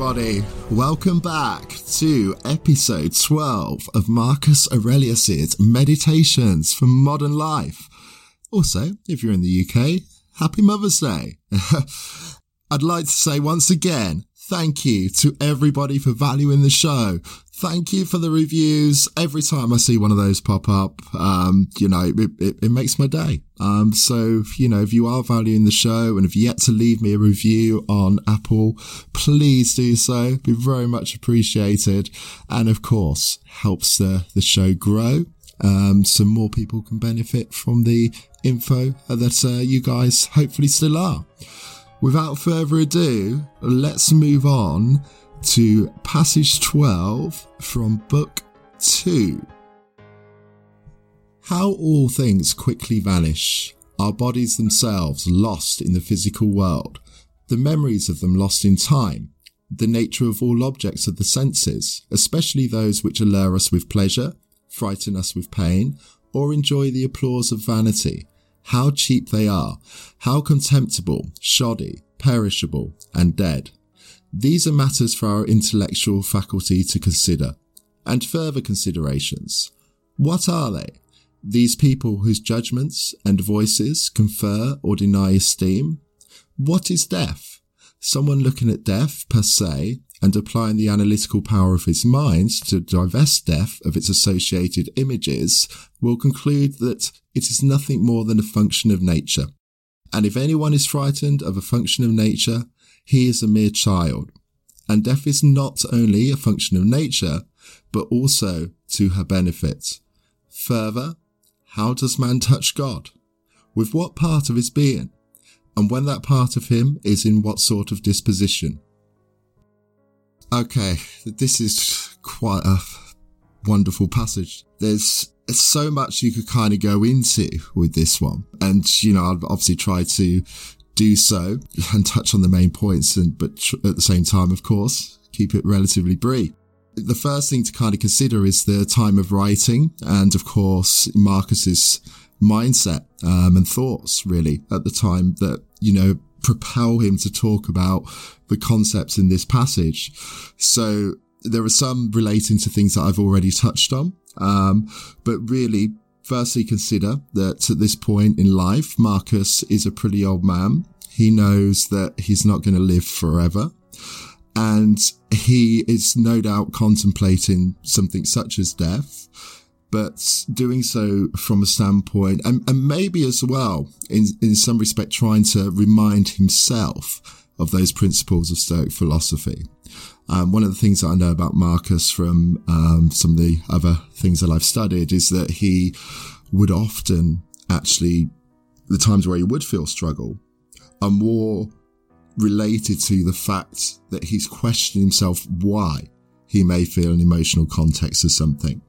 everybody. Welcome back to episode 12 of Marcus Aurelius's Meditations for Modern Life. Also, if you're in the UK, happy Mother's Day. I'd like to say once again, thank you to everybody for valuing the show. Thank you for the reviews. Every time I see one of those pop up, um, you know, it, it, it makes my day. Um, so, you know, if you are valuing the show and have yet to leave me a review on Apple, please do so. Be very much appreciated. And of course, helps the, the show grow. Um, so more people can benefit from the info that uh, you guys hopefully still are. Without further ado, let's move on to passage 12 from book 2. How all things quickly vanish, our bodies themselves lost in the physical world, the memories of them lost in time, the nature of all objects of the senses, especially those which allure us with pleasure, frighten us with pain, or enjoy the applause of vanity. How cheap they are, how contemptible, shoddy, perishable, and dead. These are matters for our intellectual faculty to consider. And further considerations. What are they? These people whose judgments and voices confer or deny esteem? What is death? Someone looking at death per se and applying the analytical power of his mind to divest death of its associated images will conclude that it is nothing more than a function of nature. And if anyone is frightened of a function of nature, he is a mere child. And death is not only a function of nature, but also to her benefit. Further, how does man touch God? With what part of his being? And when that part of him is in what sort of disposition? Okay, this is quite a wonderful passage. There's so much you could kind of go into with this one. And, you know, I've obviously tried to do so and touch on the main points and but tr- at the same time of course keep it relatively brief the first thing to kind of consider is the time of writing and of course marcus's mindset um, and thoughts really at the time that you know propel him to talk about the concepts in this passage so there are some relating to things that i've already touched on um, but really Firstly, consider that at this point in life, Marcus is a pretty old man. He knows that he's not going to live forever. And he is no doubt contemplating something such as death, but doing so from a standpoint, and, and maybe as well, in, in some respect, trying to remind himself of those principles of Stoic philosophy. Um, one of the things that I know about Marcus from um, some of the other things that I've studied is that he would often actually, the times where he would feel struggle are more related to the fact that he's questioning himself why he may feel an emotional context of something.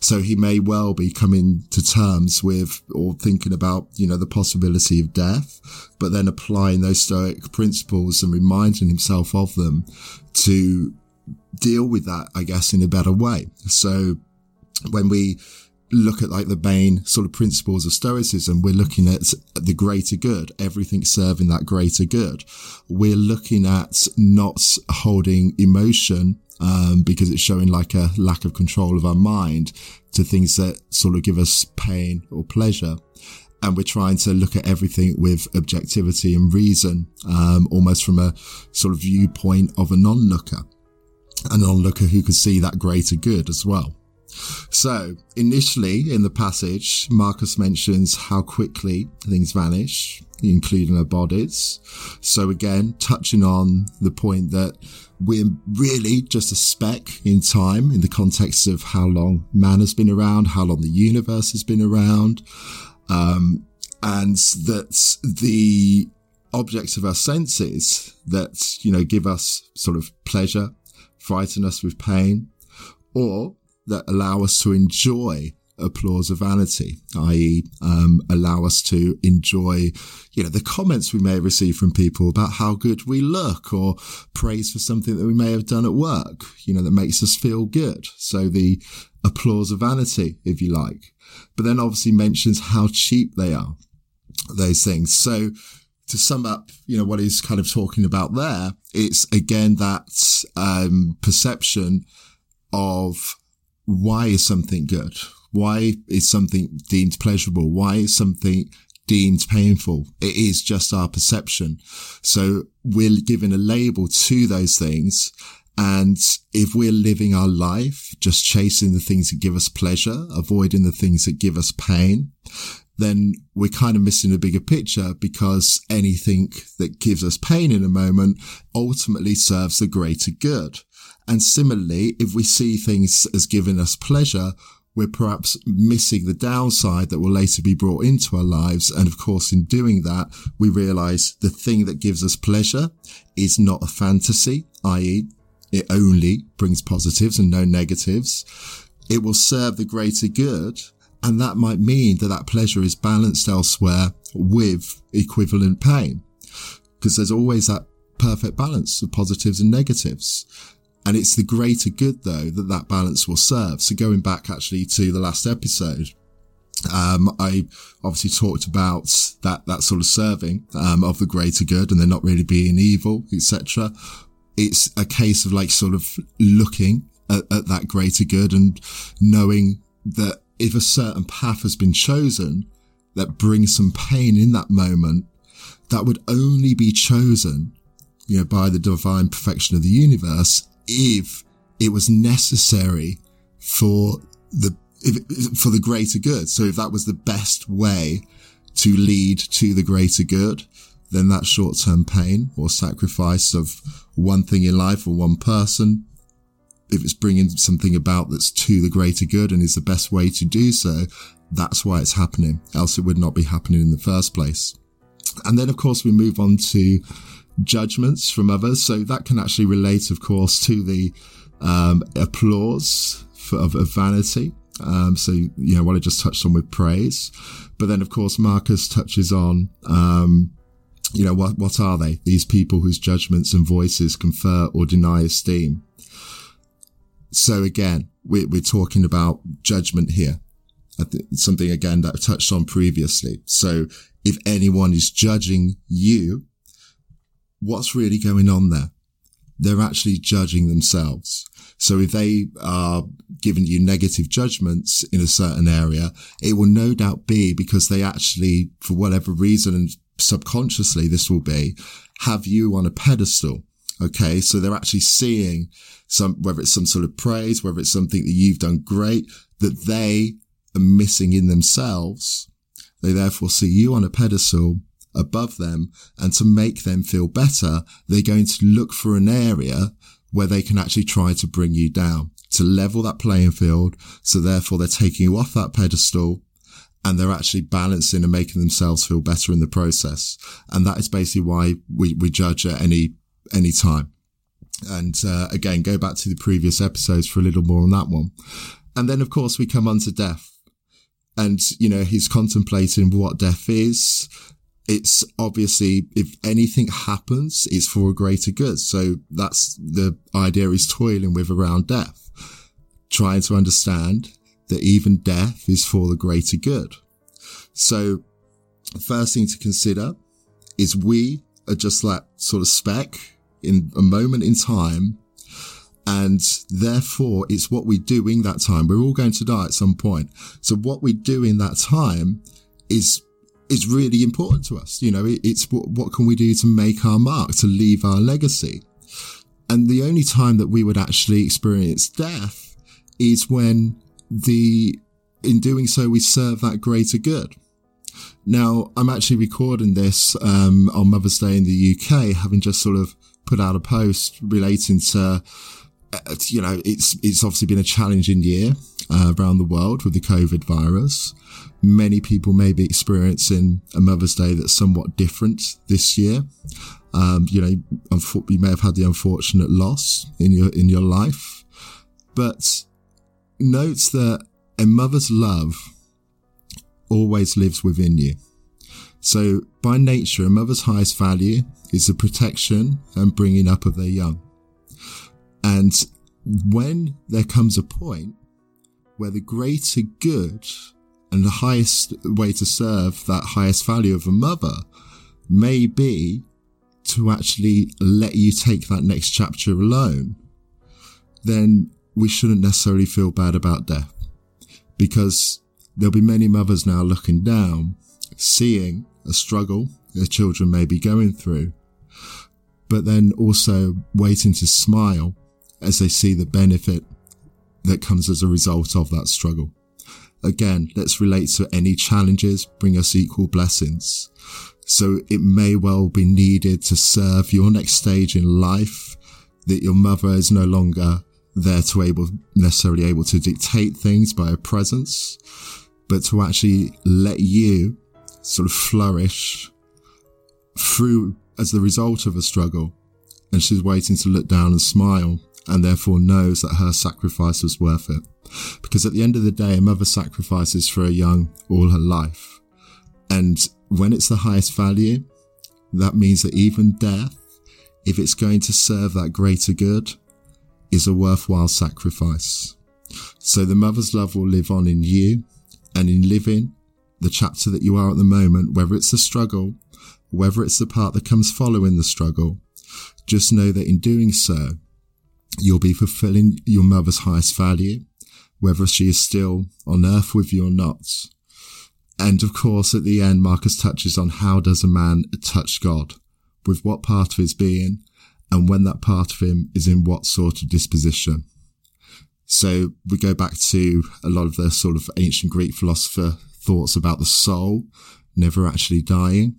So he may well be coming to terms with or thinking about, you know, the possibility of death, but then applying those stoic principles and reminding himself of them to deal with that, I guess, in a better way. So when we look at like the main sort of principles of stoicism we're looking at the greater good everything serving that greater good we're looking at not holding emotion um, because it's showing like a lack of control of our mind to things that sort of give us pain or pleasure. And we're trying to look at everything with objectivity and reason, um, almost from a sort of viewpoint of a non-looker, a non-looker who could see that greater good as well. So, initially in the passage, Marcus mentions how quickly things vanish, including our bodies. So again, touching on the point that we're really just a speck in time in the context of how long man has been around, how long the universe has been around, um, and that the objects of our senses that, you know, give us sort of pleasure, frighten us with pain, or that allow us to enjoy applause of vanity, i.e., um, allow us to enjoy, you know, the comments we may receive from people about how good we look or praise for something that we may have done at work, you know, that makes us feel good. So the applause of vanity, if you like, but then obviously mentions how cheap they are, those things. So to sum up, you know, what he's kind of talking about there, it's again that um, perception of why is something good? Why is something deemed pleasurable? Why is something deemed painful? It is just our perception. So we're giving a label to those things. And if we're living our life just chasing the things that give us pleasure, avoiding the things that give us pain, then we're kind of missing a bigger picture because anything that gives us pain in a moment ultimately serves the greater good. And similarly, if we see things as giving us pleasure, we're perhaps missing the downside that will later be brought into our lives. And of course, in doing that, we realize the thing that gives us pleasure is not a fantasy, i.e. it only brings positives and no negatives. It will serve the greater good and that might mean that that pleasure is balanced elsewhere with equivalent pain. Because there's always that perfect balance of positives and negatives. And it's the greater good though that that balance will serve. So going back actually to the last episode, um, I obviously talked about that, that sort of serving, um, of the greater good and they're not really being evil, etc. It's a case of like sort of looking at, at that greater good and knowing that if a certain path has been chosen that brings some pain in that moment, that would only be chosen, you know, by the divine perfection of the universe if it was necessary for the, if, for the greater good. So if that was the best way to lead to the greater good, then that short-term pain or sacrifice of one thing in life or one person if it's bringing something about that's to the greater good and is the best way to do so, that's why it's happening. Else it would not be happening in the first place. And then, of course, we move on to judgments from others. So that can actually relate, of course, to the um, applause for, of, of vanity. Um, so, you know, what I just touched on with praise. But then, of course, Marcus touches on, um, you know, what, what are they? These people whose judgments and voices confer or deny esteem. So again, we're, we're talking about judgment here. something again that I've touched on previously. So if anyone is judging you, what's really going on there? They're actually judging themselves. So if they are giving you negative judgments in a certain area, it will no doubt be because they actually, for whatever reason, and subconsciously this will be, have you on a pedestal. Okay. So they're actually seeing some, whether it's some sort of praise, whether it's something that you've done great that they are missing in themselves. They therefore see you on a pedestal above them and to make them feel better, they're going to look for an area where they can actually try to bring you down to level that playing field. So therefore they're taking you off that pedestal and they're actually balancing and making themselves feel better in the process. And that is basically why we, we judge at any, any time. And uh, again, go back to the previous episodes for a little more on that one. And then, of course, we come on to death. And, you know, he's contemplating what death is. It's obviously, if anything happens, it's for a greater good. So that's the idea he's toiling with around death, trying to understand that even death is for the greater good. So first thing to consider is we are just that sort of speck in a moment in time. And therefore it's what we do in that time. We're all going to die at some point. So what we do in that time is is really important to us. You know, it, it's what, what can we do to make our mark, to leave our legacy? And the only time that we would actually experience death is when the, in doing so, we serve that greater good. Now, I'm actually recording this, um, on Mother's Day in the UK, having just sort of put out a post relating to, you know, it's, it's obviously been a challenging year uh, around the world with the COVID virus. Many people may be experiencing a Mother's Day that's somewhat different this year. Um, you know, you may have had the unfortunate loss in your, in your life, but note that a mother's love always lives within you. So by nature, a mother's highest value is the protection and bringing up of their young. And when there comes a point where the greater good and the highest way to serve that highest value of a mother may be to actually let you take that next chapter alone, then we shouldn't necessarily feel bad about death. Because there'll be many mothers now looking down, seeing a struggle their children may be going through, but then also waiting to smile as they see the benefit that comes as a result of that struggle. Again, let's relate to any challenges bring us equal blessings. So it may well be needed to serve your next stage in life that your mother is no longer there to able necessarily able to dictate things by her presence, but to actually let you sort of flourish through as the result of a struggle. And she's waiting to look down and smile and therefore knows that her sacrifice was worth it. Because at the end of the day, a mother sacrifices for a young all her life. And when it's the highest value, that means that even death, if it's going to serve that greater good, is a worthwhile sacrifice. So the mother's love will live on in you and in living the chapter that you are at the moment, whether it's a struggle, whether it's the part that comes following the struggle, just know that in doing so, you'll be fulfilling your mother's highest value, whether she is still on earth with you or not. And of course, at the end, Marcus touches on how does a man touch God? With what part of his being? And when that part of him is in what sort of disposition? So we go back to a lot of the sort of ancient Greek philosopher thoughts about the soul never actually dying.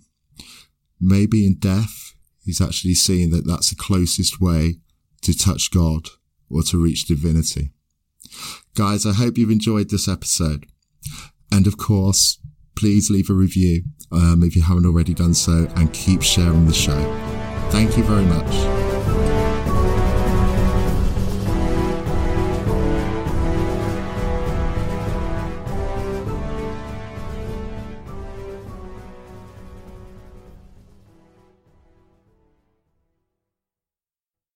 Maybe in death, he's actually seeing that that's the closest way to touch God or to reach divinity. Guys, I hope you've enjoyed this episode. And of course, please leave a review um, if you haven't already done so and keep sharing the show. Thank you very much.